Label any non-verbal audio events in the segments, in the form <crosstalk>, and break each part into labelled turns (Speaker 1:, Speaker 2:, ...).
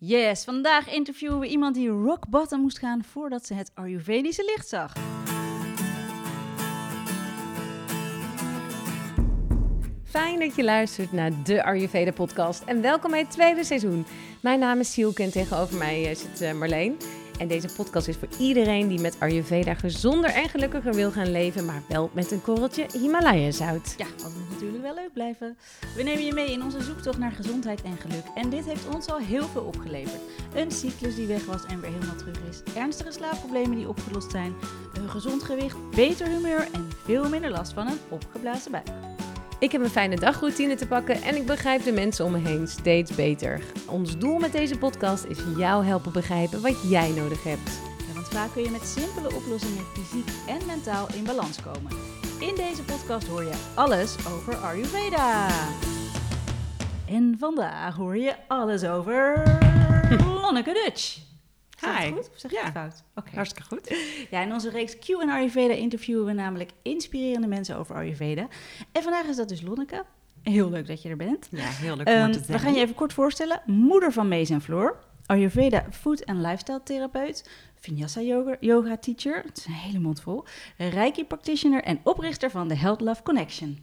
Speaker 1: Yes, vandaag interviewen we iemand die rock bottom moest gaan voordat ze het Ayurvedische licht zag.
Speaker 2: Fijn dat je luistert naar de Ayurveda podcast en welkom bij het tweede seizoen. Mijn naam is Sielke en tegenover mij eh, zit eh, Marleen. En deze podcast is voor iedereen die met Ayurveda gezonder en gelukkiger wil gaan leven, maar wel met een korreltje Himalaya zout.
Speaker 1: Ja, het moet natuurlijk wel leuk blijven. We nemen je mee in onze zoektocht naar gezondheid en geluk. En dit heeft ons al heel veel opgeleverd. Een cyclus die weg was en weer helemaal terug is. Ernstige slaapproblemen die opgelost zijn. Een gezond gewicht, beter humeur en veel minder last van een opgeblazen buik.
Speaker 2: Ik heb een fijne dagroutine te pakken en ik begrijp de mensen om me heen steeds beter. Ons doel met deze podcast is jou helpen begrijpen wat jij nodig hebt.
Speaker 1: Ja, want vaak kun je met simpele oplossingen fysiek en mentaal in balans komen. In deze podcast hoor je alles over Ayurveda. En vandaag hoor je alles over <laughs> Lonneke Dutch. Zeg
Speaker 3: Hi.
Speaker 1: het goed? Of zeg
Speaker 3: Ja.
Speaker 1: het fout? Oké.
Speaker 3: Hartstikke goed.
Speaker 1: Ja, in onze reeks Q en Ayurveda interviewen we namelijk inspirerende mensen over Ayurveda. En vandaag is dat dus Lonneke. Heel leuk dat je er bent.
Speaker 3: Ja, heel leuk om
Speaker 1: Ehm,
Speaker 3: te
Speaker 1: we
Speaker 3: zijn.
Speaker 1: gaan je even kort voorstellen. Moeder van Mees en Floor. Ayurveda food- en lifestyle therapeut. Vinyasa yoga, yoga teacher. Het is een hele mond vol. Reiki practitioner en oprichter van de Health Love Connection.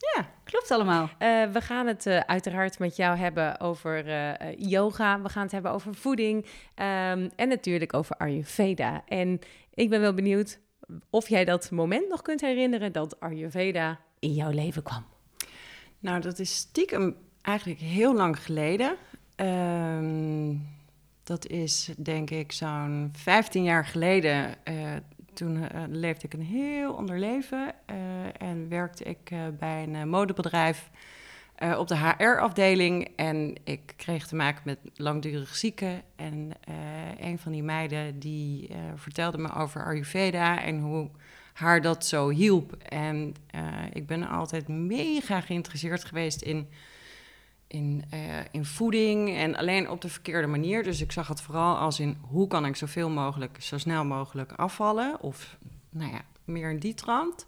Speaker 1: Ja, klopt allemaal.
Speaker 2: Eh, we gaan het eh, uiteraard met jou hebben over eh, yoga. We gaan het hebben over voeding. ehm, en natuurlijk over Ayurveda. En ik ben wel benieuwd of jij dat moment nog kunt herinneren dat Ayurveda in jouw leven kwam.
Speaker 3: Nou, dat is stiekem eigenlijk heel lang geleden. Ehm, dat is denk ik zo'n 15 jaar geleden. Toen eh, leefde ik een heel ander leven eh, en werkte ik eh, bij een modebedrijf op de HR-afdeling. En ik kreeg te maken met langdurig zieken. En een van die meiden die vertelde me over Ayurveda en hoe haar dat zo hielp. En ik ben altijd mega geïnteresseerd geweest in, in, eh, in voeding en alleen op de verkeerde manier. Dus ik zag het vooral als in hoe kan ik zoveel mogelijk, zo snel mogelijk afvallen. Of nou ja, meer in die trant.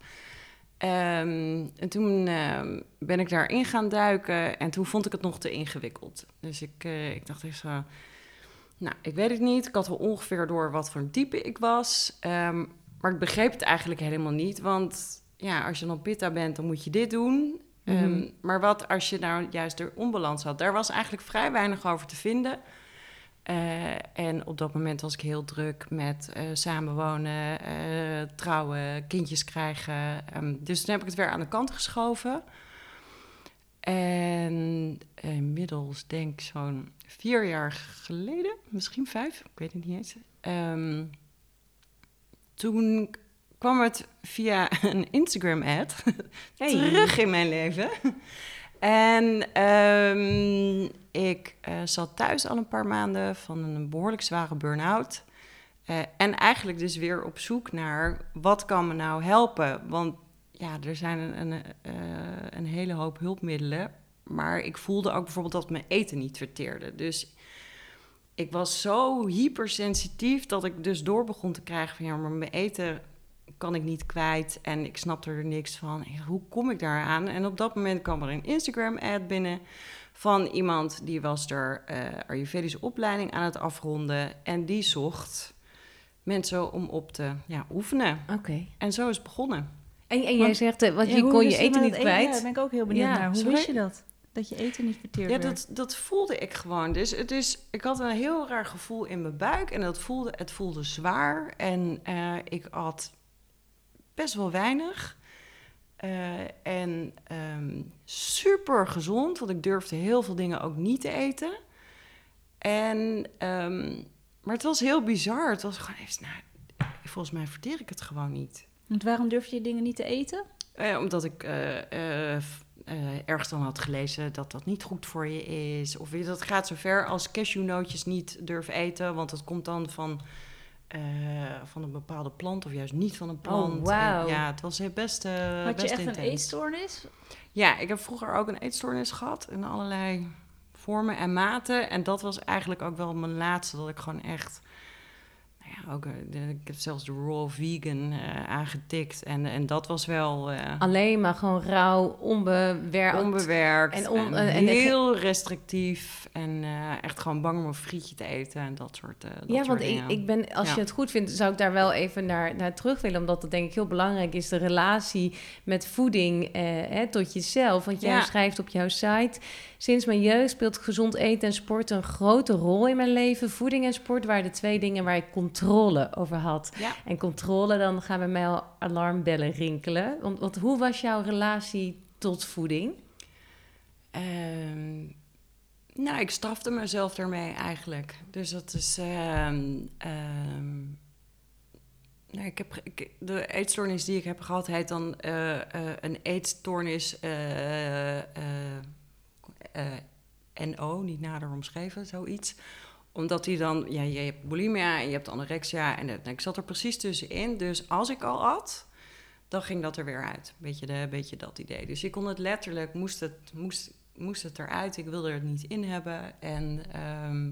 Speaker 3: Ehm, en toen ehm, ben ik daarin gaan duiken en toen vond ik het nog te ingewikkeld. Dus ik, eh, ik dacht echt zo, nou, ik weet het niet. Ik had wel ongeveer door wat voor een type ik was. Ehm, maar ik begreep het eigenlijk helemaal niet. Want ja, als je dan pitta bent, dan moet je dit doen. Ehm,
Speaker 2: Mhm.
Speaker 3: maar wat als je nou juist de onbalans had? Daar was eigenlijk vrij weinig over te vinden. Eh, en op dat moment was ik heel druk met eh, samenwonen, eh, trouwen, kindjes krijgen. Ehm, dus toen heb ik het weer aan de kant geschoven. En inmiddels denk ik zo'n vier jaar geleden, misschien vijf, ik weet het niet eens. Ehm, toen kwam het via <laughs> een Instagram-ad <laughs> terug in mijn leven. En ehm, ik eh, zat thuis al een paar maanden van een behoorlijk zware burn-out. Eh, en eigenlijk dus weer op zoek naar wat kan me nou helpen. Want ja, er zijn een, een, eh, een hele hoop hulpmiddelen. Maar ik voelde ook bijvoorbeeld dat mijn eten niet verteerde. Dus ik was zo hypersensitief dat ik dus door begon te krijgen van ja, maar mijn eten kan ik niet kwijt en ik snapte er niks van. Hoe kom ik daar aan? En op dat moment kwam er een Instagram-ad binnen van iemand die was er eh Ayurvedische opleiding aan het afronden en die zocht mensen om op te ja, oefenen.
Speaker 2: Oké.
Speaker 3: En zo is het begonnen.
Speaker 2: En, en jij
Speaker 1: Want-
Speaker 2: zegt, eh, want
Speaker 1: Ja,
Speaker 2: je kon je eten
Speaker 1: met
Speaker 2: niet kwijt.
Speaker 1: Ja, daar ben ik ook heel benieuwd
Speaker 2: Ja,
Speaker 1: naar. Hoe
Speaker 3: sorry?
Speaker 1: wist je dat? Dat je eten niet verteerd
Speaker 3: Ja, dat, dat voelde ik gewoon. Dus het is, ik had een heel raar gevoel in mijn buik en dat voelde, het voelde zwaar. En eh, ik had best wel weinig. Eh, en ehm, super gezond, want ik durfde heel veel dingen ook niet te eten. En, ehm, maar het was heel bizar. Het was gewoon even, nou, volgens mij verteer ik het gewoon niet.
Speaker 1: Want waarom durf je dingen niet te eten?
Speaker 3: Eh, omdat ik eh, ergens dan had gelezen dat dat niet goed voor je is. Of dat gaat zover als cashewnootjes niet durven eten. Want dat komt dan van, eh, van een bepaalde plant of juist niet van een plant. En
Speaker 2: wauw.
Speaker 3: ja, het was best, eh
Speaker 1: Had je echt een eetstoornis?
Speaker 3: Ja, ik heb vroeger ook een eetstoornis gehad in allerlei vormen en maten. En dat was eigenlijk ook wel mijn laatste, dat ik gewoon echt ja, ook, eh, de- ik heb zelfs de raw vegan eh, aangetikt. En, en dat was wel eh,
Speaker 2: Alleen maar gewoon rauw, onbewerkt.
Speaker 3: onbewerkt
Speaker 2: en
Speaker 3: en,
Speaker 2: on- en- en de-
Speaker 3: heel restrictief. En echt gewoon bang om een frietje te eten en dat soort, dat
Speaker 2: ja,
Speaker 3: soort
Speaker 2: want ik,
Speaker 3: dingen.
Speaker 2: ik ben, als
Speaker 3: Ja.
Speaker 2: je het goed vindt, zou ik daar wel even naar, naar terug willen. Omdat dat denk ik heel belangrijk is, de relatie met voeding hè, tot jezelf. Want jij
Speaker 3: Ja.
Speaker 2: schrijft op jouw site, sinds mijn jeugd speelt gezond eten en sport een grote rol in mijn leven. Voeding en sport waren de twee dingen waar ik controle over had.
Speaker 3: Ja.
Speaker 2: En controle, dan gaan bij mij al alarmbellen rinkelen. Want, want hoe was jouw relatie tot voeding?
Speaker 3: Ehm, nou, ik strafte mezelf daarmee eigenlijk. Dus dat is. ehm, ehm, nou, ik heb, ik, de eetstoornis die ik heb gehad heet dan eh, eh, een eetstoornis eh, NO, niet nader omschreven, zoiets. Omdat die dan, ja, je hebt bulimia en je hebt anorexia en dat- ik zat er precies tussenin. Dus als ik al at, dan ging dat er weer uit. Beetje, de, beetje dat idee. Dus ik kon het letterlijk, moest het, moest, moest het eruit. Ik wilde er het niet in hebben. En ehm,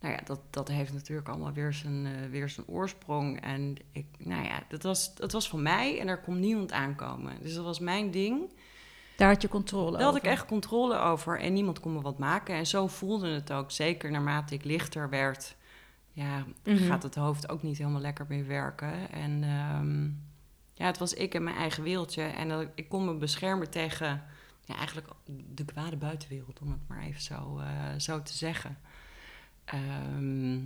Speaker 3: nou ja, dat, dat heeft natuurlijk allemaal weer zijn, eh, weer zijn oorsprong. En ik, nou ja, dat was, dat was van mij en er kon niemand aankomen. Dus dat was mijn ding.
Speaker 1: Daar had je controle
Speaker 3: Daar had
Speaker 1: over.
Speaker 3: ik echt controle over en niemand kon me wat maken. En zo voelde het ook. Zeker naarmate ik lichter werd, ja,
Speaker 2: Mhm.
Speaker 3: gaat het hoofd ook niet helemaal lekker meer werken. En ehm, ja, het was ik en mijn eigen wereldje. En dat, ik kon me beschermen tegen ja, eigenlijk de kwade buitenwereld, om het maar even zo, eh, zo te zeggen. Ehm,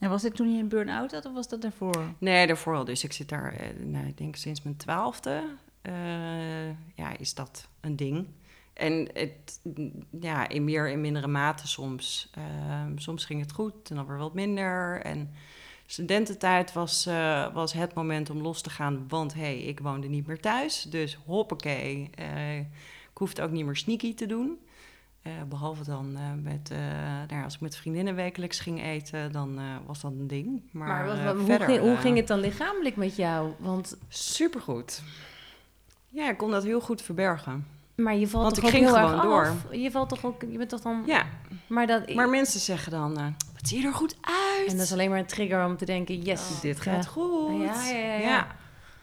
Speaker 1: En was dit toen je een burn-out had of was dat daarvoor?
Speaker 3: Nee, daarvoor al. Dus ik zit daar, eh, nou, ik denk sinds mijn twaalfde, ja, is dat een ding. En het, ja, in meer en mindere mate soms. Ehm, soms ging het goed en dan weer wat minder. En studententijd was, eh, was het moment om los te gaan, want hé, hey, ik woonde niet meer thuis. Dus hoppakee, eh, ik hoefde ook niet meer sneaky te doen. Eh, behalve dan eh, met, eh, nou als ik met vriendinnen wekelijks ging eten, dan eh, was dat een ding. Maar,
Speaker 2: Maar, wat-
Speaker 3: eh,
Speaker 2: hoe, ging, hoe
Speaker 3: eh,
Speaker 2: ging het dan lichamelijk met jou? Want,
Speaker 3: Supergoed. Ja, ik kon dat heel goed verbergen.
Speaker 2: maar je valt
Speaker 3: Want
Speaker 2: toch
Speaker 3: ik
Speaker 2: ook
Speaker 3: ging
Speaker 2: heel
Speaker 3: gewoon
Speaker 2: erg
Speaker 3: door.
Speaker 2: af? Je valt toch ook, je bent toch dan...
Speaker 3: Ja,
Speaker 2: Maar dat,
Speaker 3: maar mensen zeggen dan, eh, wat zie je er goed uit?
Speaker 2: en dat is alleen maar een trigger om te denken, yes.
Speaker 3: Oh, dit gaat goed.
Speaker 2: Ja, ja, ja,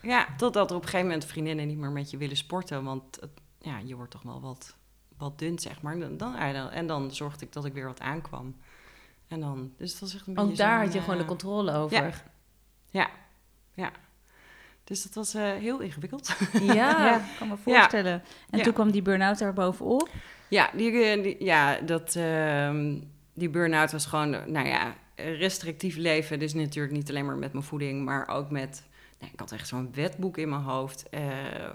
Speaker 2: ja.
Speaker 3: totdat er op een gegeven moment vriendinnen niet meer met je willen sporten. Want het- ja, je wordt toch wel wat, wat dun, zeg maar. Dan, dan, en dan zorgde ik dat ik weer wat aankwam. En dan, dus het was echt een
Speaker 2: Ook
Speaker 3: beetje
Speaker 2: daar
Speaker 3: zo'n,
Speaker 2: had je gewoon de
Speaker 3: eh,
Speaker 2: controle over.
Speaker 3: Ja, ja. Dus dat was eh, heel ingewikkeld.
Speaker 2: Ja. <laughs>
Speaker 1: Kan me voorstellen. En
Speaker 3: Ja.
Speaker 1: toen kwam die burn-out daar bovenop.
Speaker 3: Ja, die, eh, die- ja dat, ehm, die burn-out was gewoon, nou ja, restrictief leven. Dus natuurlijk niet alleen maar met mijn voeding, maar ook met... Nou, ik had echt zo'n wetboek in mijn hoofd eh,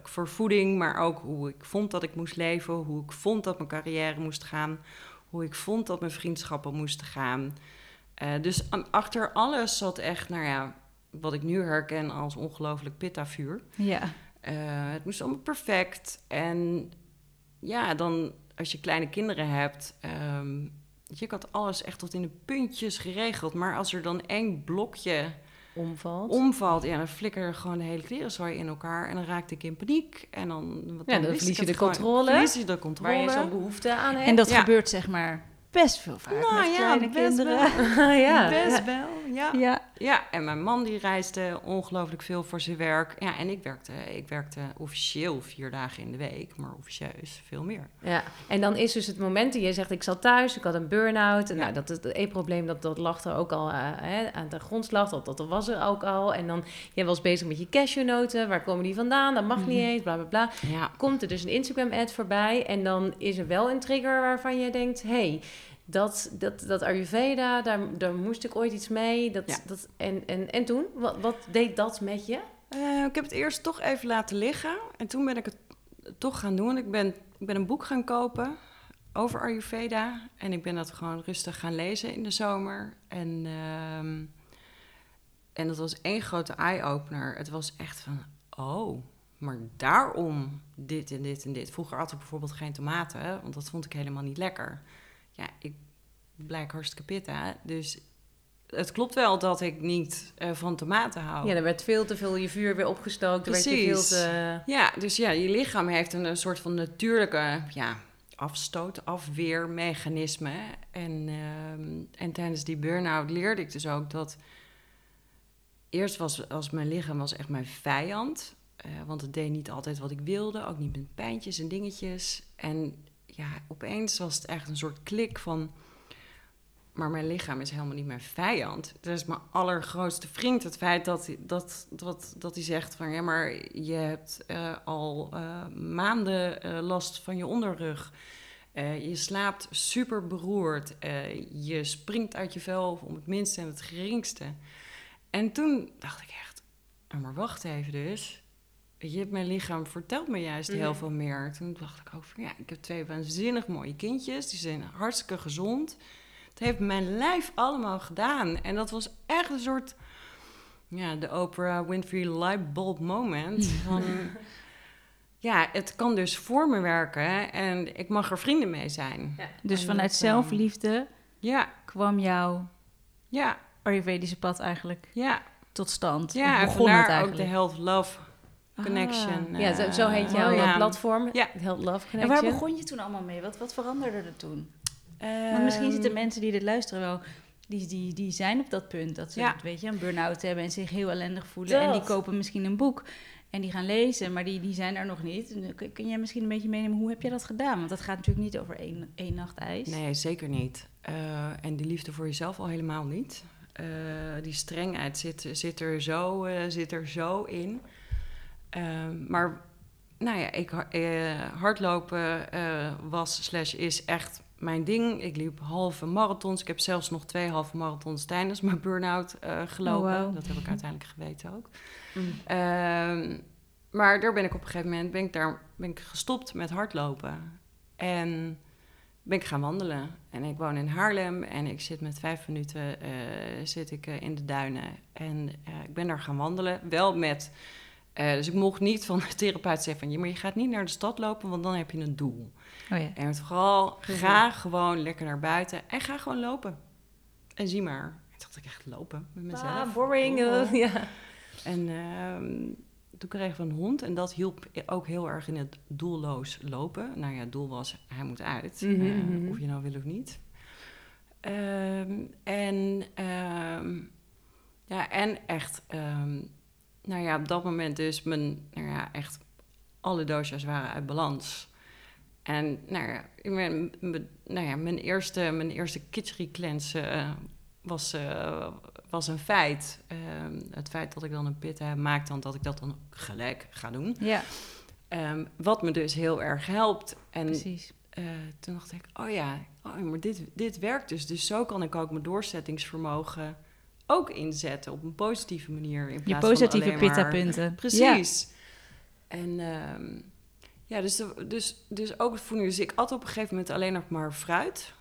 Speaker 3: voor voeding, maar ook hoe ik vond dat ik moest leven, hoe ik vond dat mijn carrière moest gaan, hoe ik vond dat mijn vriendschappen moesten gaan. Dus achter alles zat echt, nou ja, wat ik nu herken als ongelooflijk pittavuur.
Speaker 1: Ja.
Speaker 3: Eh, het moest allemaal perfect. En ja, dan als je kleine kinderen hebt, weet je, ik had alles echt tot in de puntjes geregeld. Maar als er dan één blokje
Speaker 2: Omvalt.
Speaker 3: omvalt, ja, dan flikkerde gewoon de hele klerenzooi in elkaar. En dan raakte ik in paniek. En dan, wat
Speaker 2: Ja, dan verlies je de
Speaker 3: gewoon-
Speaker 2: controle.
Speaker 3: Verlies je de controle.
Speaker 2: waar je zo'n behoefte aan hebt.
Speaker 1: En dat
Speaker 3: Ja.
Speaker 1: gebeurt zeg maar best veel vaak
Speaker 3: Nou
Speaker 1: met
Speaker 3: ja,
Speaker 1: kleine kinderen. <laughs>
Speaker 2: ja.
Speaker 3: Best wel, ja.
Speaker 1: Ja.
Speaker 3: Ja, en mijn man die reisde ongelooflijk veel voor zijn werk. Ja, en ik werkte, ik werkte officieel vier dagen in de week, maar officieus veel meer.
Speaker 2: Ja, en dan is dus het moment dat je zegt, ik zat thuis, ik had een burn-out. En
Speaker 3: Ja.
Speaker 2: nou, dat, het E-probleem, dat, dat lag er ook al eh, hè, aan de grondslag, dat, dat was er ook al. En dan, jij was bezig met je cashewnoten, waar komen die vandaan? Dat mag niet
Speaker 3: Mhm.
Speaker 2: eens, bla bla bla.
Speaker 3: Ja,
Speaker 2: Komt er dus een Instagram-ad voorbij en dan is er wel een trigger waarvan je denkt, hey, dat, dat, dat Ayurveda, daar, daar moest ik ooit iets mee. Dat,
Speaker 3: Ja.
Speaker 2: dat, en, en, en toen, wat, wat deed dat met je?
Speaker 3: Eh, ik heb het eerst toch even laten liggen. En toen ben ik het toch gaan doen. Ik ben, ik ben een boek gaan kopen over Ayurveda. En ik ben dat gewoon rustig gaan lezen in de zomer. En, ehm, en dat was één grote eye-opener. Het was echt van, oh, maar daarom dit en dit en dit. Vroeger had ik bijvoorbeeld geen tomaten, want dat vond ik helemaal niet lekker. Ja, ik blijk hartstikke pitta. Dus het klopt wel dat ik niet eh, van tomaten hou.
Speaker 2: Ja, er werd veel te veel je vuur weer opgestookt. Er werd je veel
Speaker 3: Precies.
Speaker 2: te...
Speaker 3: Ja, dus ja, je lichaam heeft een, een soort van natuurlijke ja, afstoot, afweermechanisme. En, ehm, en tijdens die burn-out leerde ik dus ook dat eerst was als mijn lichaam was echt mijn vijand. eh, want het deed niet altijd wat ik wilde, ook niet met pijntjes en dingetjes. En ja, opeens was het echt een soort klik van... Maar mijn lichaam is helemaal niet mijn vijand. Het is mijn allergrootste vriend. Het feit dat, dat, dat, dat hij zegt van... ja, maar je hebt eh, al eh, maanden eh, last van je onderrug. Je slaapt super beroerd. Je springt uit je vel om het minste en het geringste. En toen dacht ik echt... "Oh, maar wacht even dus... Je hebt mijn lichaam vertelt me juist heel
Speaker 2: Mhm.
Speaker 3: veel meer. Toen dacht ik ook van ja, ik heb twee waanzinnig mooie kindjes. Die zijn hartstikke gezond. Het heeft mijn lijf allemaal gedaan. En dat was echt een soort, ja, de Oprah Winfrey lightbulb moment. <laughs> Van, ja, het kan dus voor me werken en ik mag er vrienden mee zijn.
Speaker 1: Dus
Speaker 3: En
Speaker 1: vanuit
Speaker 3: dat, eh,
Speaker 1: zelfliefde
Speaker 3: Ja,
Speaker 1: kwam jouw
Speaker 3: ja,
Speaker 1: Ayurvedische pad eigenlijk
Speaker 3: ja.
Speaker 1: tot stand.
Speaker 3: Ja, en
Speaker 1: begon
Speaker 3: vandaar ook
Speaker 1: eigenlijk?
Speaker 3: de Health Love Connection.
Speaker 1: Ah.
Speaker 2: Ja, zo, zo heet
Speaker 3: eh,
Speaker 2: jouw
Speaker 3: oh ja.
Speaker 2: platform.
Speaker 3: Ja.
Speaker 2: Health Love
Speaker 1: En
Speaker 2: Connection.
Speaker 1: waar begon je toen allemaal mee? Wat, wat veranderde er toen?
Speaker 3: Ehm,
Speaker 1: Want misschien zitten mensen die dit luisteren wel... Die, die, die zijn op dat punt dat ze
Speaker 3: Ja.
Speaker 1: weet je, een burn-out hebben en zich heel ellendig voelen. En die kopen misschien een boek en die gaan lezen, maar die, die zijn er nog niet. En Kun, kun jij misschien een beetje meenemen, hoe heb jij dat gedaan? Want dat gaat natuurlijk niet over één, één nacht ijs.
Speaker 3: Nee, zeker niet. Eh, en die liefde voor jezelf al helemaal niet. Eh, die strengheid zit, zit, er zo, eh, zit er zo in. Ehm, maar nou ja, ik, eh, hardlopen eh, was slash is echt mijn ding. Ik liep halve marathons. Ik heb zelfs nog twee halve marathons tijdens mijn burn-out eh, gelopen.
Speaker 1: Oh.
Speaker 3: Dat heb ik uiteindelijk geweten ook.
Speaker 2: Mm.
Speaker 3: Ehm, maar daar ben ik op een gegeven moment ben ik daar, ben ik gestopt met hardlopen. En ben ik gaan wandelen. En ik woon in Haarlem en ik zit met vijf minuten zit ik, in de duinen. En ik ben daar gaan wandelen. Wel met. Eh, dus ik mocht niet van de therapeut zeggen van... Ja, maar je gaat niet naar de stad lopen, want dan heb je een doel.
Speaker 1: Oh ja.
Speaker 3: En vooral, ga gewoon lekker naar buiten en ga gewoon lopen. En zie maar. En toen dacht ik echt lopen met mezelf.
Speaker 2: Ah, boring. <laughs> Ja.
Speaker 3: En ehm, toen kregen we een hond en dat hielp ook heel erg in het doelloos lopen. Nou ja, het doel was, hij moet uit,
Speaker 2: Mhm,
Speaker 3: eh,
Speaker 2: mhm.
Speaker 3: of je nou wil of niet. Ehm, en, ehm, ja, en echt, nou ja, op dat moment dus mijn, nou ja, echt alle doosjes waren uit balans. En nou ja, mijn, nou ja, mijn eerste, mijn eerste cleanse eh, was, eh, was een feit. Ehm, het feit dat ik dan een pitta heb, maakt dan dat ik dat dan gelijk ga doen.
Speaker 1: Ja,
Speaker 3: Ehm, wat me dus heel erg helpt. En
Speaker 1: precies.
Speaker 3: eh, toen dacht ik, oh ja, oh, maar dit, dit werkt dus. Dus zo kan ik ook mijn doorzettingsvermogen ook inzetten op een positieve manier. In
Speaker 1: Je
Speaker 3: plaats van
Speaker 1: positieve pitta-punten.
Speaker 3: Precies. En ehm, ja, dus, dus, dus ook het voeding. Dus ik at op een gegeven moment alleen nog maar fruit.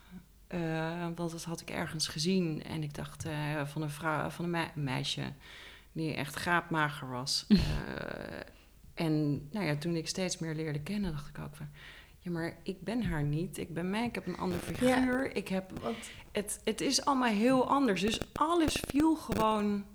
Speaker 3: Eh, want dat had ik ergens gezien. En ik dacht eh, van een, vrouw, van een mei- meisje die echt gaapmager was. <laughs> Eh, en nou ja, toen ik steeds meer leerde kennen, dacht ik ook van... Ja, maar ik ben haar niet. Ik ben mij. Ik heb een andere figuur. Ik heb... Het, het is allemaal heel anders. Dus alles viel gewoon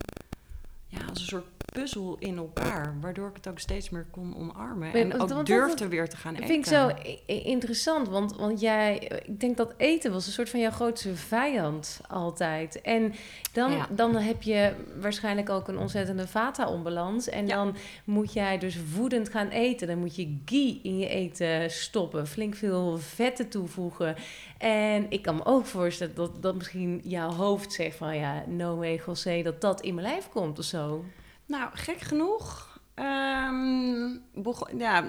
Speaker 3: ja, als een soort puzzel in elkaar. Waardoor ik het ook steeds meer kon omarmen. En ook
Speaker 2: dat-
Speaker 3: durfde weer te gaan
Speaker 2: Dat
Speaker 3: eten.
Speaker 2: vind ik zo interessant, want, want jij, ik denk dat eten was een soort van jouw grootste vijand altijd. En dan,
Speaker 3: Ja.
Speaker 2: dan heb je waarschijnlijk ook een ontzettende vata-onbalans. En
Speaker 3: Ja.
Speaker 2: dan moet jij dus voedend gaan eten. Dan moet je ghee in je eten stoppen, flink veel vetten toevoegen. En ik kan me ook voorstellen dat, dat misschien jouw hoofd zegt van ja, no way, José, dat dat in mijn lijf komt of zo.
Speaker 3: Nou, gek genoeg... ehm, begon, ja,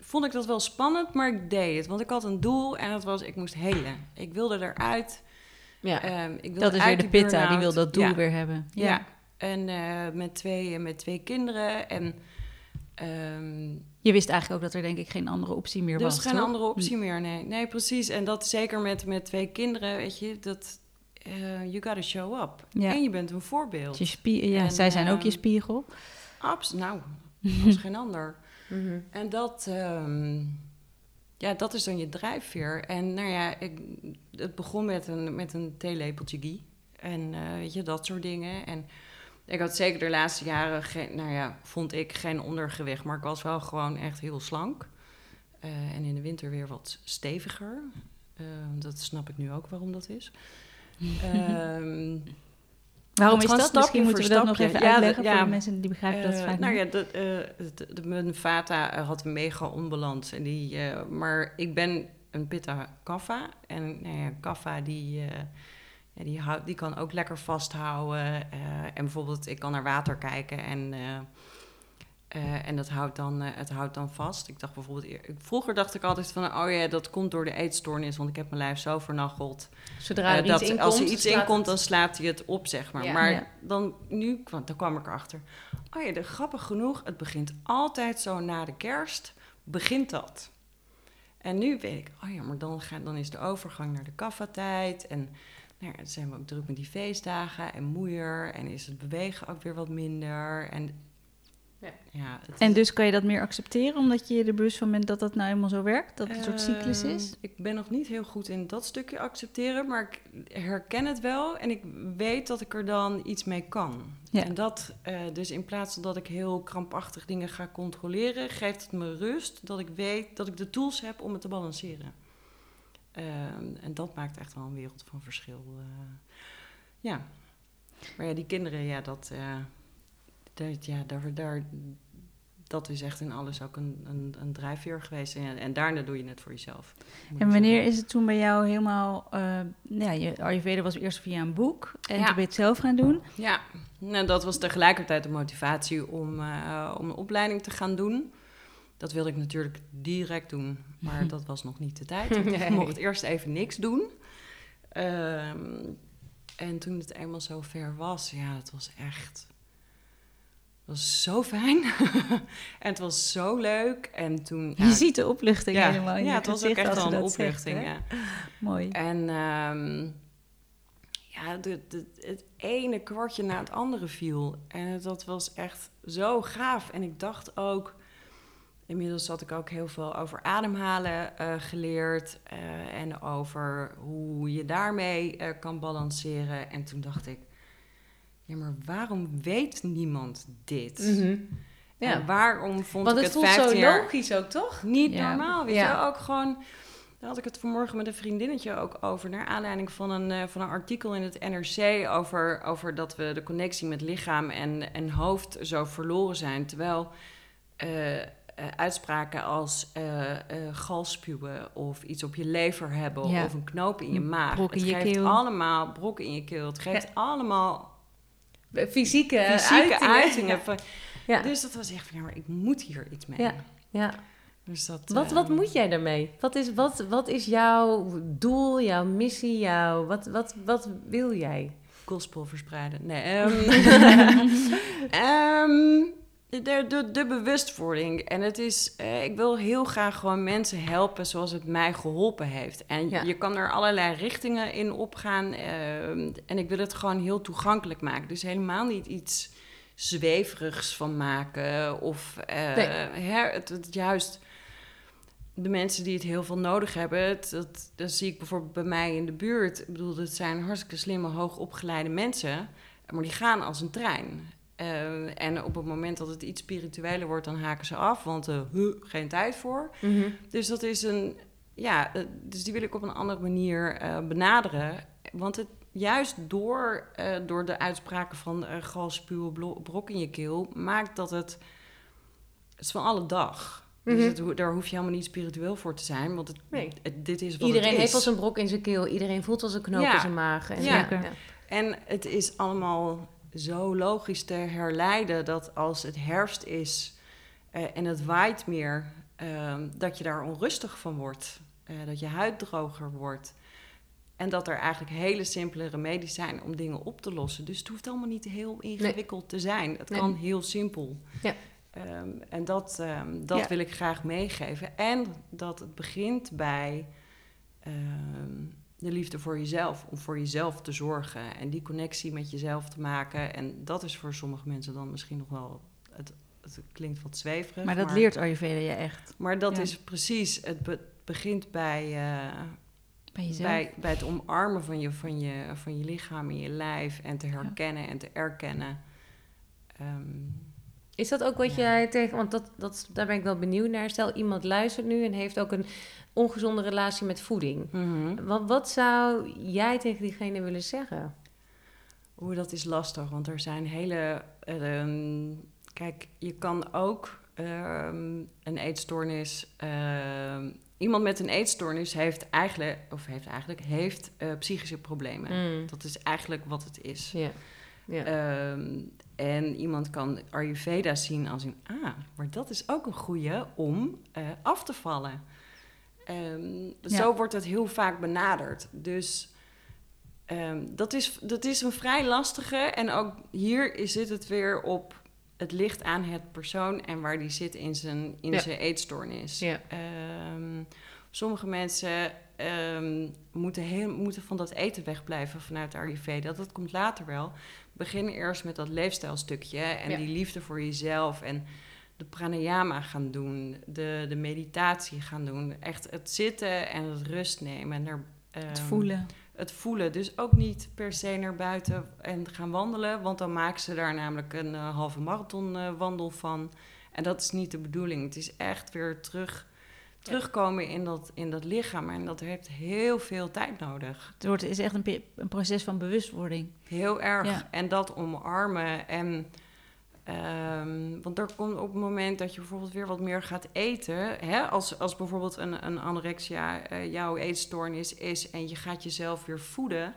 Speaker 3: vond ik dat wel spannend, maar ik deed het. Want ik had een doel en dat was, ik moest helen. Ik wilde eruit.
Speaker 2: Ja.
Speaker 3: Ehm, ik wilde
Speaker 1: Dat is weer de pitta, die wil dat doel
Speaker 3: Ja.
Speaker 1: weer hebben.
Speaker 3: Ja. En eh, met, twee, met twee kinderen. En ehm,
Speaker 1: Je wist eigenlijk ook dat er denk ik geen andere optie meer
Speaker 3: er
Speaker 1: was,
Speaker 3: was geen
Speaker 1: toch?
Speaker 3: andere optie meer, nee. Nee, precies. En dat zeker met, met twee kinderen, weet je, dat... eh you gotta show up.
Speaker 1: Ja.
Speaker 3: En je bent een voorbeeld.
Speaker 1: Je spie- ja,
Speaker 3: En,
Speaker 1: zij zijn ook je
Speaker 3: ehm,
Speaker 1: spiegel.
Speaker 3: Abs, nou, <laughs> als geen ander.
Speaker 2: Mhm.
Speaker 3: En dat, ehm, ja, dat is dan je drijfveer. En nou ja, ik, het begon met een, met een theelepeltje ghee. En eh, weet je, dat soort dingen. En ik had zeker de laatste jaren, geen, nou ja, vond ik geen ondergewicht. Maar ik was wel gewoon echt heel slank. Eh, en in de winter weer wat steviger. Dat snap ik nu ook waarom dat is. Ehm,
Speaker 1: Waarom is dat? Misschien moeten we dat nog even
Speaker 3: Ja,
Speaker 1: uitleggen voor de mensen die begrijpen dat
Speaker 3: Eh,
Speaker 1: vaak
Speaker 3: nou
Speaker 1: niet.
Speaker 3: ja, eh, de- de- mijn vata eh, had een mega onbalans. En die, maar ik ben een pitta kaffa. En nou ja, kaffa die, ja, die, die kan ook lekker vasthouden. en bijvoorbeeld, ik kan naar water kijken en... eh, en dat houdt dan, eh, het houdt dan vast. Ik dacht bijvoorbeeld, vroeger dacht ik altijd van, oh ja, dat komt door de eetstoornis, want ik heb mijn lijf zo vernacheld.
Speaker 2: Zodra
Speaker 3: Eh,
Speaker 2: er
Speaker 3: dat
Speaker 2: iets in
Speaker 3: als er
Speaker 2: komt,
Speaker 3: iets
Speaker 2: slaat
Speaker 3: in komt,
Speaker 2: het-
Speaker 3: dan slaat hij het op, zeg maar.
Speaker 2: Ja.
Speaker 3: maar
Speaker 1: Ja.
Speaker 3: dan nu kwam, dan kwam ik erachter. Oh ja, de, grappig genoeg, het begint altijd zo na de kerst, begint dat. En nu weet ik, oh ja, maar dan, ga, dan is de overgang naar de kaffatijd. En nou ja, dan zijn we ook druk met die feestdagen en moeier. En is het bewegen ook weer wat minder. En
Speaker 2: Ja.
Speaker 1: En dus kan je dat meer accepteren, omdat je je er bewust van bent dat dat nou helemaal zo werkt? Dat het een soort cyclus
Speaker 3: Ehm,
Speaker 1: is?
Speaker 3: Ik ben nog niet heel goed in dat stukje accepteren, maar ik herken het wel en ik weet dat ik er dan iets mee kan.
Speaker 1: Ja.
Speaker 3: En dat, eh, dus in plaats van dat ik heel krampachtig dingen ga controleren, geeft het me rust dat ik weet dat ik de tools heb om het te balanceren. Ehm, en dat maakt echt wel een wereld van verschil. eh. ja. Maar ja, die kinderen, ja, dat, eh, dat, ja, daar, daar, dat is echt in alles ook een, een, een drijfveer geweest. En, en daarna doe je het voor jezelf.
Speaker 1: En wanneer is het toen bij jou helemaal... eh ja, je Ayurveda was eerst via een boek en
Speaker 3: Ja.
Speaker 1: toen ben je het zelf gaan doen.
Speaker 3: Ja, nou, dat was tegelijkertijd de motivatie om, eh, om een opleiding te gaan doen. Dat wilde ik natuurlijk direct doen, maar <laughs> dat was nog niet de tijd. <laughs>
Speaker 2: Nee.
Speaker 3: Ik mocht eerst even niks doen. Ehm, en toen het eenmaal zo ver was, ja, het was echt... Het was zo fijn. <laughs> en het was zo leuk. En toen...
Speaker 1: Je ziet de opluchting
Speaker 3: ja,
Speaker 1: helemaal in
Speaker 3: ja, het was ook echt
Speaker 1: je
Speaker 3: een
Speaker 1: zegt, hè?
Speaker 3: ja.
Speaker 1: Mooi.
Speaker 3: En ehm, ja, de, de, het ene kwartje na het andere viel. En dat was echt zo gaaf. En ik dacht ook... Inmiddels had ik ook heel veel over ademhalen eh, geleerd. eh, en over hoe je daarmee eh, kan balanceren. En toen dacht ik... Ja, maar waarom weet niemand dit?
Speaker 2: Mhm. Ja.
Speaker 3: En waarom vond
Speaker 2: Want
Speaker 3: ik
Speaker 2: het
Speaker 3: het
Speaker 2: voelt
Speaker 3: 15
Speaker 2: zo
Speaker 3: jaar
Speaker 2: logisch ook, toch?
Speaker 3: niet
Speaker 1: Ja.
Speaker 3: normaal. Weet
Speaker 2: Ja.
Speaker 3: je, ook gewoon. Daar had ik het vanmorgen met een vriendinnetje ook over. Naar aanleiding van een, eh, van een artikel in het NRC. Over, over dat we de connectie met lichaam en, en hoofd zo verloren zijn. Terwijl eh, eh, uitspraken als eh eh galspuwen of iets op je lever hebben.
Speaker 1: Ja.
Speaker 3: Of een knoop in je maag.
Speaker 1: brok in
Speaker 3: het
Speaker 1: je
Speaker 3: geeft
Speaker 1: keel.
Speaker 3: allemaal brok in je keel. Het geeft allemaal
Speaker 2: Fysieke,
Speaker 3: fysieke
Speaker 2: uitingen.
Speaker 3: uitingen. <laughs> van-
Speaker 2: Ja.
Speaker 3: Dus dat was echt van, ja, maar ik moet hier iets mee.
Speaker 2: Ja. Ja.
Speaker 3: Dus dat,
Speaker 2: Wat, wat moet jij daarmee? Wat is, wat, wat is jouw doel, jouw missie, jouw... Wat, wat, wat wil jij?
Speaker 3: gospel verspreiden. Nee. <laughs> ehm, <laughs> ehm, de, de, de bewustwording. En het is, eh, ik wil heel graag gewoon mensen helpen zoals het mij geholpen heeft. En
Speaker 2: Ja.
Speaker 3: je kan er allerlei richtingen in opgaan. ehm, en ik wil het gewoon heel toegankelijk maken. Dus helemaal niet iets zweverigs van maken. Of eh,
Speaker 2: Nee.
Speaker 3: hè, het, het juist de mensen die het heel veel nodig hebben, het, dat, dat zie ik bijvoorbeeld bij mij in de buurt. Ik bedoel, dat zijn hartstikke slimme, hoogopgeleide mensen, maar die gaan als een trein. Eh, en op het moment dat het iets spiritueler wordt, dan haken ze af, want huh, geen tijd voor. Dus dat is een, ja, eh, dus die wil ik op een andere manier benaderen. Want het, juist door, door de uitspraken van uh, galspuwen, blo- brok in je keel, maakt dat het, het is van alle dag.
Speaker 2: Mhm.
Speaker 3: Dus het, ho- daar hoef je helemaal niet spiritueel voor te zijn, want het,
Speaker 2: Nee.
Speaker 3: het- dit is wat
Speaker 2: Iedereen
Speaker 3: is.
Speaker 2: heeft wel zijn brok in zijn keel. Iedereen voelt wel zijn knoop
Speaker 3: Ja.
Speaker 2: in zijn maag. En
Speaker 3: Ja. En het is allemaal zo logisch te herleiden dat als het herfst is eh, en het waait meer, ehm, dat je daar onrustig van wordt. Eh, dat je huid droger wordt. En dat er eigenlijk hele simpele remedies zijn om dingen op te lossen. Dus het hoeft allemaal niet heel ingewikkeld te zijn. Het
Speaker 2: Nee.
Speaker 3: kan heel simpel.
Speaker 2: Ja.
Speaker 3: Ehm, en dat, ehm, dat
Speaker 2: Ja.
Speaker 3: wil ik graag meegeven. En dat het begint bij de liefde voor jezelf. Om voor jezelf te zorgen en die connectie met jezelf te maken. En dat is voor sommige mensen dan misschien nog wel... Het, het klinkt wat zweverig.
Speaker 1: Maar dat leert Ayurveda je echt.
Speaker 3: Maar dat
Speaker 1: Ja.
Speaker 3: is precies... Het be- begint bij... eh,
Speaker 1: Bij jezelf.
Speaker 3: bij, bij het omarmen van je, van, je, van je lichaam en je lijf en te herkennen en te erkennen. Ehm,
Speaker 2: Is dat ook wat
Speaker 3: Ja.
Speaker 2: jij tegen... Want dat, dat, daar ben ik wel benieuwd naar. Stel, iemand luistert nu en heeft ook een ongezonde relatie met voeding.
Speaker 3: mhm.
Speaker 2: Wat, wat zou jij tegen diegene willen zeggen?
Speaker 3: Oeh, dat is lastig, want er zijn hele... ehm, kijk, je kan ook ehm, een eetstoornis... ehm, iemand met een eetstoornis heeft eigenlijk... of heeft eigenlijk... heeft eh, psychische problemen.
Speaker 2: Mm.
Speaker 3: Dat is eigenlijk wat het is.
Speaker 2: Ja. Ja.
Speaker 3: Ehm, en iemand kan Ayurveda zien als een... Ah, maar dat is ook een goeie om eh, af te vallen. Ehm,
Speaker 1: Ja.
Speaker 3: Zo wordt het heel vaak benaderd. Dus ehm, dat, is, dat is een vrij lastige. En ook hier is- zit het weer op... Het ligt aan het persoon en waar die zit in zijn, in
Speaker 2: Ja.
Speaker 3: zijn eetstoornis.
Speaker 2: Ja.
Speaker 3: Ehm, sommige mensen moeten, heel, moeten van dat eten wegblijven vanuit Ayurveda. Dat komt later wel. Begin eerst met dat leefstijlstukje en
Speaker 2: Ja.
Speaker 3: die liefde voor jezelf en de pranayama gaan doen, de, de meditatie gaan doen. Echt het zitten en het rust nemen. En er,
Speaker 1: Het
Speaker 3: ehm,
Speaker 1: voelen.
Speaker 3: het voelen. Dus ook niet per se naar buiten en gaan wandelen, want dan maken ze daar namelijk een eh, halve marathon eh, wandel van. En dat is niet de bedoeling. Het is echt weer terug, terugkomen in dat, in dat lichaam. En dat heeft heel veel tijd nodig.
Speaker 1: Het is echt een, een proces van bewustwording.
Speaker 3: Heel erg.
Speaker 1: Ja.
Speaker 3: En dat omarmen. En, ehm, want er komt op het moment dat je bijvoorbeeld weer wat meer gaat eten. Hè, als, als bijvoorbeeld een, een anorexia eh, jouw eetstoornis is en je gaat jezelf weer voeden.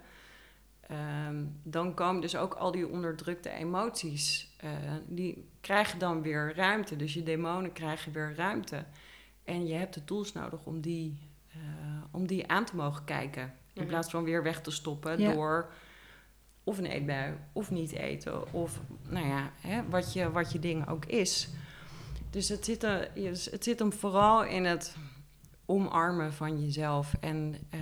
Speaker 3: ehm, dan komen dus ook al die onderdrukte emoties. eh, die krijgen dan weer ruimte. Dus je demonen krijgen weer ruimte. En je hebt de tools nodig om die, eh, om die aan te mogen kijken. In
Speaker 2: Mhm.
Speaker 3: plaats van weer weg te stoppen
Speaker 1: Ja.
Speaker 3: door of een eetbui, of niet eten, of nou ja, hè, wat, je, wat je ding ook is. Dus het zit, er, het zit hem vooral in het omarmen van jezelf en, eh,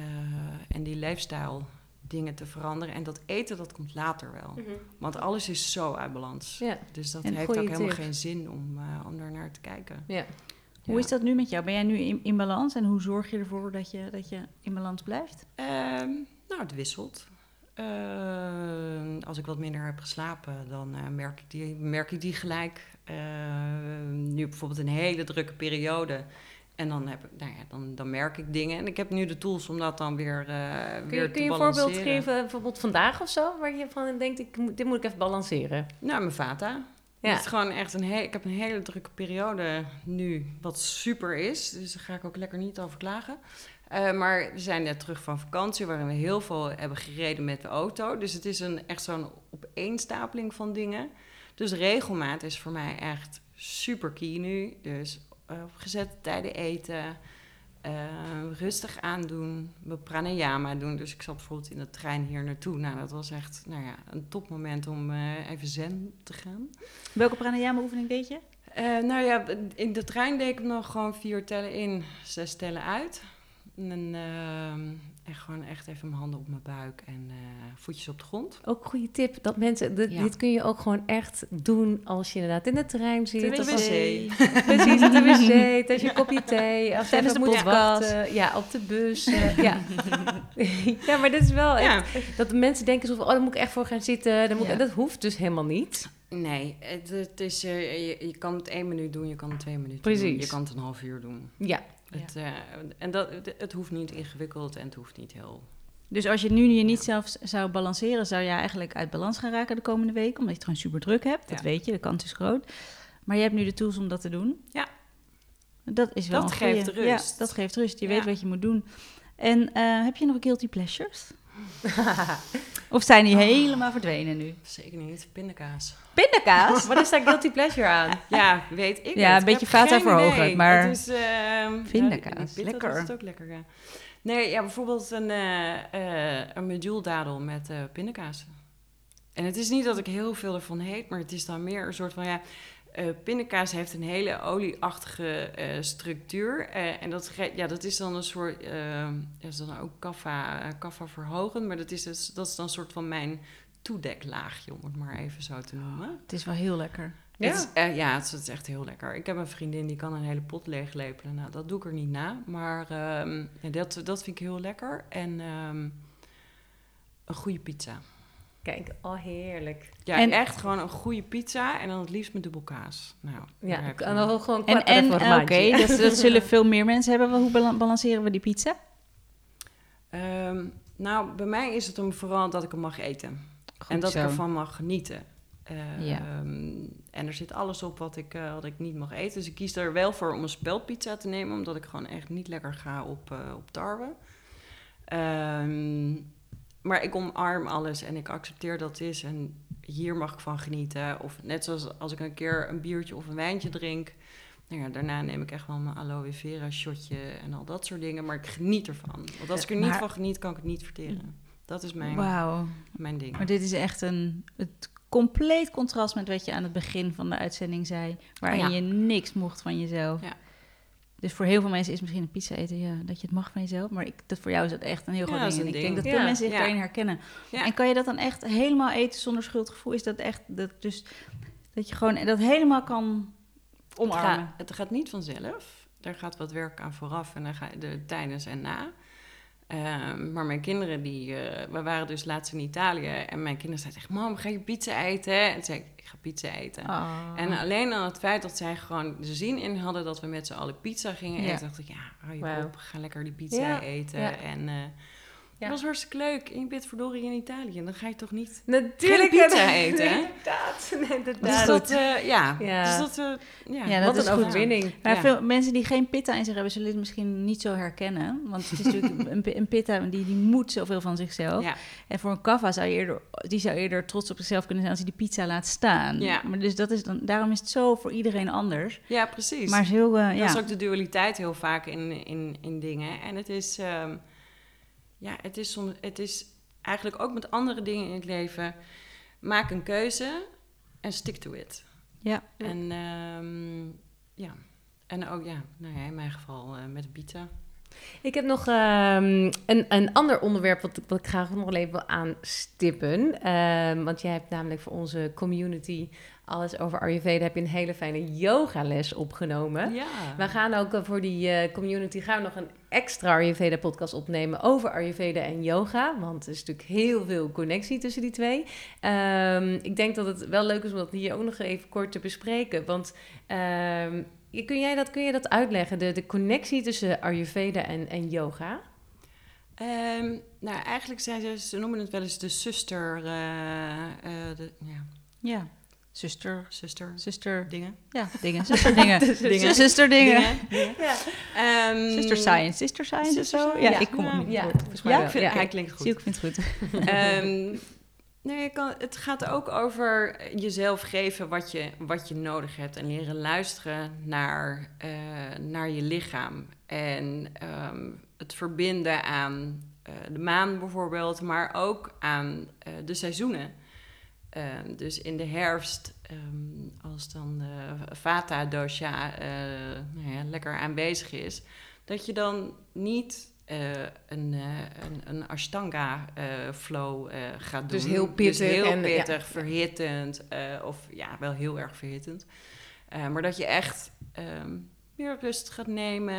Speaker 3: en die leefstijl dingen te veranderen. En dat eten, dat komt later wel.
Speaker 2: Mhm.
Speaker 3: Want alles is zo uit balans.
Speaker 2: Ja.
Speaker 3: Dus dat
Speaker 1: En
Speaker 3: heeft ook helemaal
Speaker 1: tip.
Speaker 3: geen zin om, eh, om daar naar te kijken.
Speaker 2: Ja.
Speaker 1: Hoe is dat nu met jou? Ben jij nu in, in balans en hoe zorg je ervoor dat je, dat je in balans blijft?
Speaker 3: Ehm, nou, het wisselt. Ehm, als ik wat minder heb geslapen, dan eh, merk, ik die, merk ik die gelijk. Ehm, nu bijvoorbeeld een hele drukke periode. En dan, heb ik, nou ja, dan, dan merk ik dingen. En ik heb nu de tools om dat dan weer, eh
Speaker 2: Kun
Speaker 3: weer
Speaker 2: je,
Speaker 3: te
Speaker 2: kun je een voorbeeld
Speaker 3: balanceren.
Speaker 2: geven, bijvoorbeeld vandaag of zo, waar je van denkt, ik, moet- dit moet ik even balanceren?
Speaker 3: Nou, mijn vata. Het is gewoon echt een he- ik heb een hele drukke periode nu, wat super is. Dus daar ga ik ook lekker niet over klagen. Eh, maar we zijn net terug van vakantie, waarin we heel veel hebben gereden met de auto. Dus het is een, echt zo'n opeenstapeling van dingen. Dus regelmaat is voor mij echt super key nu. Dus gezette tijden eten, eh, rustig aandoen, mijn pranayama doen. Dus ik zat bijvoorbeeld in de trein hier naartoe. Nou, dat was echt nou ja, een topmoment om eh, even zen te gaan.
Speaker 1: Welke pranayama oefening deed je?
Speaker 3: Eh, nou ja, in de trein deed ik nog gewoon vier tellen in, zes tellen uit. En, ehm, en gewoon echt even mijn handen op mijn buik en eh, voetjes op de grond.
Speaker 2: Ook een goede tip, dat mensen, dit,
Speaker 3: Ja.
Speaker 2: dit kun je ook gewoon echt doen als je inderdaad in de trein zit.
Speaker 1: De
Speaker 2: of
Speaker 3: wc. <laughs>
Speaker 2: Precies, op de wc, tijdens je kopje thee. Als je even
Speaker 1: de
Speaker 2: moet wachten. Ja, op de bus. eh, ja. <laughs> ja, maar dit is wel echt,
Speaker 3: Ja,
Speaker 2: dat de mensen denken zo van, oh, daar moet ik echt voor gaan zitten. Daar moet ik-. Dat hoeft dus helemaal niet.
Speaker 3: nee, het, het is, eh, je, je kan het één minuut doen, je kan het twee minuten
Speaker 2: Precies.
Speaker 3: doen. Je kan het een half uur doen.
Speaker 2: Ja,
Speaker 3: Het, eh, en dat, het, hoeft niet ingewikkeld en het hoeft niet heel...
Speaker 1: Dus als je nu je niet zelf zou balanceren, zou je eigenlijk uit balans gaan raken de komende week. Omdat je het gewoon super druk hebt. Dat
Speaker 3: Ja.
Speaker 1: weet je, de kans is groot. Maar je hebt nu de tools om dat te doen.
Speaker 3: Ja.
Speaker 1: Dat is wel
Speaker 3: Dat
Speaker 1: goeie.
Speaker 3: geeft rust.
Speaker 1: Ja, dat geeft rust. Je weet wat je moet doen. En eh, heb je nog guilty pleasures? <laughs> of zijn die helemaal verdwenen nu?
Speaker 3: Zeker niet, pindakaas.
Speaker 1: Pindakaas? <laughs>
Speaker 2: wat is daar guilty pleasure aan?
Speaker 3: Ja, weet ik
Speaker 1: Ja, een beetje vata
Speaker 3: idee.
Speaker 1: maar
Speaker 3: Het is, ehm,
Speaker 1: Pindakaas,
Speaker 3: ja,
Speaker 1: lekker.
Speaker 3: Dat is ook lekker, ja. Nee, ja, bijvoorbeeld een, eh eh een meduldadel met eh pindakaas. En het is niet dat ik heel veel ervan heet, maar het is dan meer een soort van, ja... eh pindakaas heeft een hele olieachtige eh, structuur. eh, en dat, ja, dat is dan een soort... dat is dan ook kaffa, kaffa verhogend, maar dat is, dus, dat is dan een soort van mijn toedeklaagje, om het maar even zo te noemen.
Speaker 1: het is wel heel lekker.
Speaker 2: Ja.
Speaker 3: Het is, eh, ja, het is, het is echt heel lekker. Ik heb een vriendin die kan een hele pot leeglepelen. Nou, dat doe ik er niet na. Maar ehm, dat, dat vind ik heel lekker. En ehm, een goede pizza.
Speaker 2: Kijk, oh heerlijk.
Speaker 3: Ja,
Speaker 1: En-
Speaker 3: echt gewoon een goede pizza. En dan het liefst met dubbel kaas. Nou,
Speaker 2: Ja, en dan gewoon
Speaker 1: En,
Speaker 2: kwart
Speaker 1: en eh, oké,
Speaker 2: maandje.
Speaker 1: dat, dat zullen <laughs> veel meer mensen hebben. Hoe bala- balanceren we die pizza?
Speaker 3: Ehm, nou, bij mij is het hem vooral dat ik hem mag eten. en dat ik ervan mag genieten.
Speaker 1: Ja.
Speaker 3: Ehm, En er zit alles op wat ik, eh, wat ik niet mag eten. Dus ik kies er wel voor om een speldpizza te nemen, omdat ik gewoon echt niet lekker ga op, eh, op tarwe. Ehm, maar ik omarm alles en ik accepteer dat het is. En hier mag ik van genieten. Of net zoals als ik een keer een biertje of een wijntje drink. Nou ja, daarna neem ik echt wel mijn aloe vera shotje en al dat soort dingen. Maar ik geniet ervan. Want als ik er niet
Speaker 1: Maar-
Speaker 3: van geniet, kan ik het niet verteren. Dat is mijn,
Speaker 1: Wauw.
Speaker 3: mijn ding.
Speaker 1: Maar dit is echt een het compleet contrast met wat je aan het begin van de uitzending zei. Waarin
Speaker 3: Ja.
Speaker 1: je niks mocht van jezelf.
Speaker 3: Ja.
Speaker 1: Dus voor heel veel mensen is misschien een pizza eten ja, dat je het mag van jezelf. Maar ik, dat voor jou is dat echt een heel groot ding. En ik denk dat veel mensen zich daarin herkennen. En kan je dat dan echt helemaal eten zonder schuldgevoel? Is dat echt dat, dus, dat je gewoon dat helemaal kan
Speaker 3: Het
Speaker 1: omarmen?
Speaker 3: gaat, het gaat niet vanzelf. Daar gaat wat werk aan vooraf en dan ga je er tijdens en na. Ehm, maar mijn kinderen, die, eh, we waren dus laatst in Italië en mijn kinderen zeiden echt, mam, ga je pizza eten? En toen zei ik, ik ga pizza eten.
Speaker 1: Oh.
Speaker 3: En alleen aan het feit dat zij gewoon de zin in hadden dat we met z'n allen pizza gingen
Speaker 1: Ja.
Speaker 3: eten, dacht ik, ja, hou je op, ga lekker die pizza
Speaker 2: Ja,
Speaker 3: eten.
Speaker 2: ja.
Speaker 3: En eh
Speaker 2: Ja.
Speaker 3: dat was hartstikke leuk. En je bent verdorie in Italië, dan ga je toch niet...
Speaker 2: Natuurlijk
Speaker 3: pizza eten, hè?
Speaker 2: Inderdaad. <laughs>
Speaker 3: Dus dat, eh, ja.
Speaker 2: Ja.
Speaker 3: Dus dat, eh, ja.
Speaker 1: Ja, dat
Speaker 2: Wat
Speaker 1: is
Speaker 2: een overwinning.
Speaker 1: Maar veel mensen die geen pitta in zich hebben, zullen het misschien niet zo herkennen. Want het is natuurlijk <laughs> een, een pitta, die, die moet zoveel van zichzelf. En voor een kaffa zou je eerder, die zou eerder trots op zichzelf kunnen zijn als hij die pizza laat staan.
Speaker 3: Ja.
Speaker 1: Maar dus dat is dan, daarom is het zo voor iedereen anders.
Speaker 3: ja, precies.
Speaker 1: Maar het is heel, eh,
Speaker 3: Dat
Speaker 1: ja.
Speaker 3: is ook de dualiteit heel vaak in, in, in dingen. En het is, ehm, ja, het is, soms, het is eigenlijk ook met andere dingen in het leven. Maak een keuze en stick to it.
Speaker 1: Ja.
Speaker 3: En ehm, ja, en ook ja, nou ja, in mijn geval eh, met pizza.
Speaker 2: Ik heb nog ehm, een, een ander onderwerp wat, ik- wat ik graag nog even wil aanstippen. Ehm, want jij hebt namelijk voor onze community alles over Ayurveda. Heb je een hele fijne yogales opgenomen.
Speaker 3: Ja.
Speaker 2: We gaan ook eh, voor die eh, community gaan we nog een extra Ayurveda podcast opnemen over Ayurveda en yoga. Want er is natuurlijk heel veel connectie tussen die twee. Ehm, ik denk dat het wel leuk is om dat hier ook nog even kort te bespreken. Want ehm, kun, jij dat, kun jij dat uitleggen? De, de connectie tussen Ayurveda en, en yoga?
Speaker 3: Ehm, nou, eigenlijk zijn ze, ze noemen het wel eens de zuster, eh, eh, de, ja,
Speaker 1: ja. Zuster,
Speaker 3: zuster
Speaker 1: zuster,
Speaker 3: dingen.
Speaker 1: ja, <laughs> dingen. Zuster dingen.
Speaker 3: Dingen.
Speaker 1: Zuster dingen.
Speaker 2: Ja,
Speaker 3: Ehm,
Speaker 1: Sister science. Sister science of
Speaker 3: Sister
Speaker 1: zo? Ja,
Speaker 3: ja.
Speaker 1: ik kom
Speaker 3: Ja.
Speaker 1: er niet
Speaker 2: Ja,
Speaker 1: op.
Speaker 2: volgens mij
Speaker 1: Ja,
Speaker 2: wel.
Speaker 3: Ik vind,
Speaker 2: Ja.
Speaker 3: hij klinkt
Speaker 1: Zie,
Speaker 3: goed.
Speaker 1: ik vind het goed. <laughs>
Speaker 3: Ehm, nee, kan, het gaat ook over jezelf geven wat je, wat je nodig hebt. En leren luisteren naar, eh, naar je lichaam. En ehm, het verbinden aan eh, de maan bijvoorbeeld, maar ook aan eh, de seizoenen. Ehm, dus in de herfst, ehm, als dan de Vata dosha eh, nou ja, lekker aanwezig is, dat je dan niet eh, een, eh, een, een Ashtanga flow gaat doen.
Speaker 2: Dus heel pittig
Speaker 3: heel
Speaker 2: en, ja.
Speaker 3: pittig, verhittend, eh, of ja, wel heel erg verhittend. Maar dat je echt ehm, meer rust gaat nemen.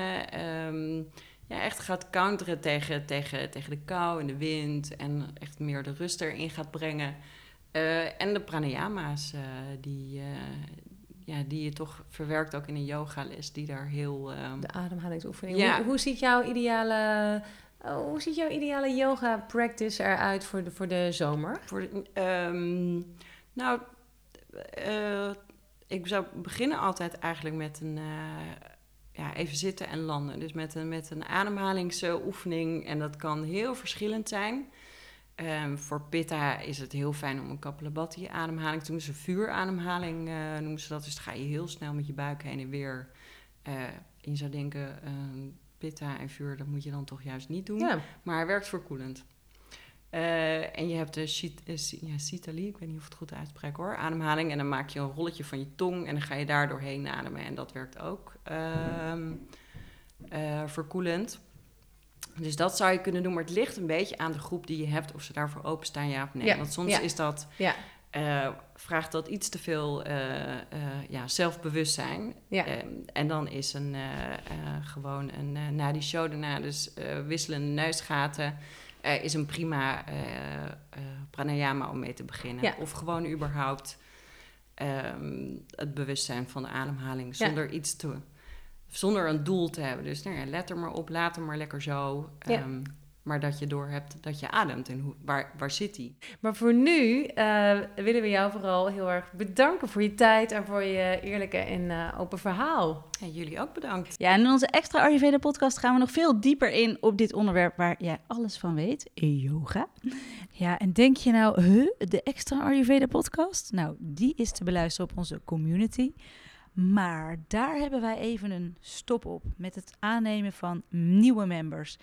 Speaker 3: ja, echt gaat counteren tegen, tegen, tegen de kou en de wind. En echt meer de rust erin gaat brengen. Eh, en de pranayama's, eh, die, eh, ja, die je toch verwerkt ook in een yogales, die daar heel... ehm,
Speaker 2: De ademhalingsoefening.
Speaker 3: Ja.
Speaker 2: Hoe, hoe ziet jouw ideale, oh, hoe ziet jouw ideale yoga practice eruit voor de, voor de zomer?
Speaker 3: Voor de, ehm, nou, ik zou beginnen altijd eigenlijk met een ja, even zitten en landen. Dus met een, met een ademhalingsoefening. En dat kan heel verschillend zijn. Ehm, voor Pitta is het heel fijn om een Kapalabhati ademhaling te doen. Dus een vuurademhaling eh, noemen ze dat. Dus dan ga je heel snel met je buik heen en weer. Eh, en je zou denken, ehm, Pitta en vuur, dat moet je dan toch juist niet doen.
Speaker 2: Ja,
Speaker 3: Maar hij werkt verkoelend. Eh, en je hebt de Shit- eh, ja, Sitali, ik weet niet of het goed uitspreek hoor, ademhaling. En dan maak je een rolletje van je tong en dan ga je daar doorheen ademen. En dat werkt ook eh, verkoelend. Dus dat zou je kunnen doen, maar het ligt een beetje aan de groep die je hebt, of ze daarvoor openstaan, ja of nee.
Speaker 2: Ja,
Speaker 3: Want soms
Speaker 2: ja.
Speaker 3: is dat,
Speaker 2: ja,
Speaker 3: eh, vraagt dat iets te veel eh, ja, zelfbewustzijn.
Speaker 2: ja.
Speaker 3: Ehm, en dan is een, gewoon een, na die show daarna, dus wisselende neusgaten, is een prima pranayama om mee te beginnen.
Speaker 2: Ja.
Speaker 3: Of gewoon überhaupt ehm, het bewustzijn van de ademhaling zonder iets te... Zonder een doel te hebben. Dus nou ja, let er maar op, laat hem maar lekker zo.
Speaker 2: Ja.
Speaker 3: Ehm, Maar dat je doorhebt dat je ademt en hoe, waar, waar zit die?
Speaker 2: Maar voor nu eh, willen we jou vooral heel erg bedanken voor je tijd en voor je eerlijke en eh, open verhaal.
Speaker 3: En jullie ook bedankt.
Speaker 1: Ja, en in onze extra Ayurveda podcast gaan we nog veel dieper in op dit onderwerp waar jij alles van weet, yoga. Ja, en denk je nou, huh, de extra Ayurveda podcast? Nou, die is te beluisteren op onze community. Maar daar hebben wij even een stop op met het aannemen van nieuwe members.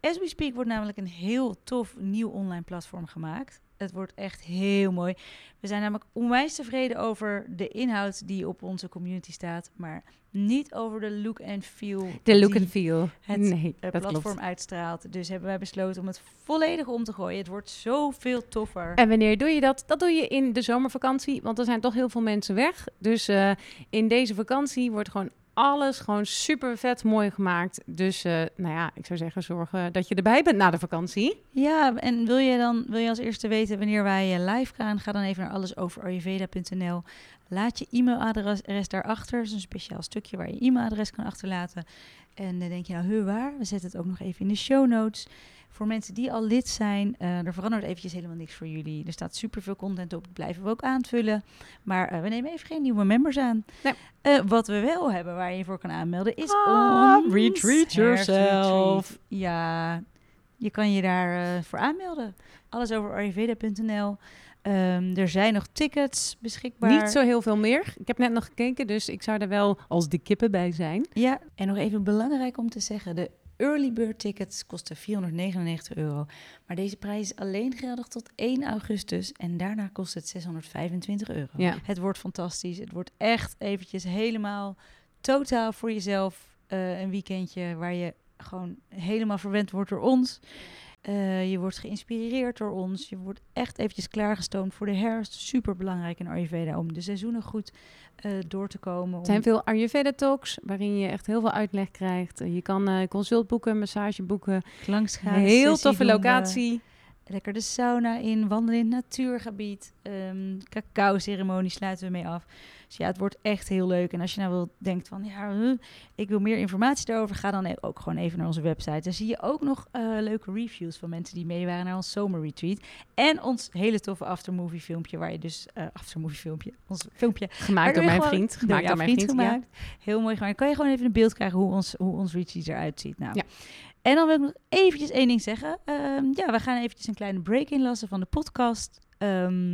Speaker 1: As we speak wordt namelijk een heel tof nieuw online platform gemaakt. Het wordt echt heel mooi. We zijn namelijk onwijs tevreden over de inhoud die op onze community staat, maar niet over de look and feel.
Speaker 2: De look and feel.
Speaker 1: Het
Speaker 2: nee,
Speaker 1: eh, platform
Speaker 2: klopt.
Speaker 1: uitstraalt. Dus hebben wij besloten om het volledig om te gooien. Het wordt zoveel toffer.
Speaker 2: En wanneer doe je dat? Dat doe je in de zomervakantie, want er zijn toch heel veel mensen weg. Dus eh, in deze vakantie wordt gewoon alles gewoon super vet mooi gemaakt. Dus eh, nou ja, ik zou zeggen, zorg dat je erbij bent na de vakantie.
Speaker 1: Ja, en wil je dan wil je als eerste weten wanneer wij eh, live gaan? Ga dan even naar allesoverayurveda.nl. Laat je e-mailadres daarachter. Dat is een speciaal stukje waar je e-mailadres kan achterlaten. En dan denk je nou, huh, waar? We zetten het ook nog even in de show notes. Voor mensen die al lid zijn, eh, er verandert eventjes helemaal niks voor jullie. Er staat superveel content op, dat blijven we ook aanvullen. Maar eh, we nemen even geen nieuwe members aan.
Speaker 2: Nee.
Speaker 1: Eh, wat we wel hebben waar je je voor kan aanmelden is
Speaker 2: Ah,
Speaker 1: ons
Speaker 2: retreat yourself.
Speaker 1: Ja, je kan je daar eh, voor aanmelden. Alles over ayurveda.nl. Ehm, er zijn nog tickets beschikbaar.
Speaker 2: Niet zo heel veel meer. Ik heb net nog gekeken, dus ik zou er wel als de kippen bij zijn.
Speaker 1: Ja, en nog even belangrijk om te zeggen: de early bird tickets kosten 499 euro. Maar deze prijs is alleen geldig tot 1 augustus. En daarna kost het 625 euro.
Speaker 2: Ja.
Speaker 1: Het wordt fantastisch. Het wordt echt eventjes helemaal totaal voor jezelf eh, een weekendje waar je gewoon helemaal verwend wordt door ons. Eh, je wordt geïnspireerd door ons. Je wordt echt eventjes klaargestoomd voor de herfst. Super belangrijk in Ayurveda om de seizoenen goed eh, door te komen.
Speaker 2: Er zijn
Speaker 1: om-
Speaker 2: veel Ayurveda talks waarin je echt heel veel uitleg krijgt. Je kan eh, consult boeken, massage boeken. Heel toffe locatie.
Speaker 1: Lekker de sauna in, wandelen in het natuurgebied. Ehm Cacao-ceremonie sluiten we mee af. Dus ja, het wordt echt heel leuk. En als je nou wil, denkt van, ja, ik wil meer informatie daarover, ga dan ook gewoon even naar onze website. Dan zie je ook nog eh, leuke reviews van mensen die mee waren naar ons zomerretreat. En ons hele toffe aftermovie filmpje, waar je dus, eh aftermovie filmpje, ons filmpje
Speaker 2: Gemaakt door mijn vriend. Gemaakt door mijn vriend,
Speaker 1: gemaakt. Heel mooi gemaakt. Kan je gewoon even een beeld krijgen hoe ons, hoe ons retreat eruit ziet. Nou.
Speaker 2: Ja.
Speaker 1: En dan wil ik nog eventjes één ding zeggen. Ehm, ja, we gaan eventjes een kleine break inlassen van de podcast. Ehm,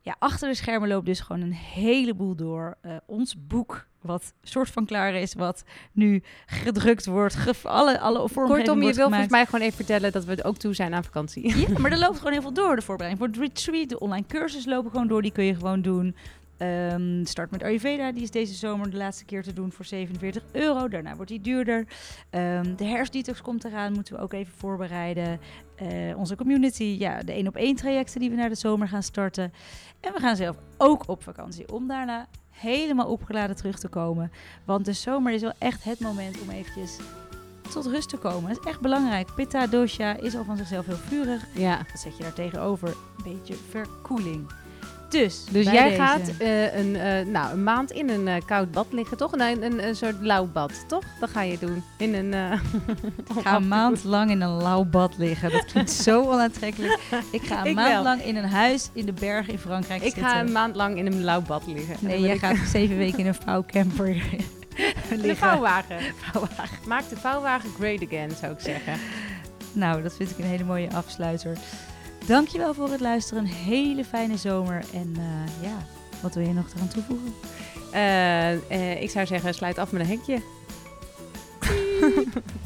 Speaker 1: ja, achter de schermen loopt dus gewoon een heleboel door. Eh, ons boek, wat soort van klaar is, wat nu gedrukt wordt. Ge- alle, alle vormgeving
Speaker 2: Kortom, je wil
Speaker 1: gemaakt.
Speaker 2: volgens mij gewoon even vertellen dat we het ook toe zijn aan vakantie.
Speaker 1: Ja, maar er loopt gewoon heel veel door. De voorbereiding voor het retreat, de online cursus lopen gewoon door. Die kun je gewoon doen. Ehm, start met Ayurveda, die is deze zomer de laatste keer te doen voor 47 euro. Daarna wordt die duurder. Ehm, de herfstdetox komt eraan, moeten we ook even voorbereiden. Eh, onze community, ja, de één op één trajecten die we naar de zomer gaan starten. En we gaan zelf ook op vakantie om daarna helemaal opgeladen terug te komen. Want de zomer is wel echt het moment om eventjes tot rust te komen. Dat is echt belangrijk. Pitta dosha is al van zichzelf heel vurig.
Speaker 2: Ja.
Speaker 1: Wat zet je daar tegenover? Een beetje verkoeling. Dus,
Speaker 2: Dus jij
Speaker 1: deze-
Speaker 2: gaat eh, een, eh, nou, een maand in een eh, koud bad liggen, toch? Nee, een, een, een soort lauw bad, toch? Dat ga je doen. In een... <laughs>
Speaker 1: Ik ga een maand lang in een lauw bad liggen. Dat klinkt <laughs> zo onaantrekkelijk. Ik ga een
Speaker 2: Ik
Speaker 1: maand
Speaker 2: wel.
Speaker 1: lang in een huis in de bergen in Frankrijk
Speaker 2: ik
Speaker 1: zitten.
Speaker 2: ga een maand lang in een lauw bad liggen. En
Speaker 1: Nee, jij
Speaker 2: ik-
Speaker 1: gaat zeven weken in een vouwcamper
Speaker 2: De <laughs>
Speaker 1: liggen.
Speaker 2: vouwwagen.
Speaker 1: Vouwwagen.
Speaker 2: Maak de vouwwagen great again, zou ik zeggen.
Speaker 1: Nou, dat vind ik een hele mooie afsluiter. Dankjewel voor het luisteren. Een hele fijne zomer. En eh, ja, wat wil je nog eraan toevoegen?
Speaker 2: Eh, eh, ik zou zeggen, sluit af met een hekje. <laughs>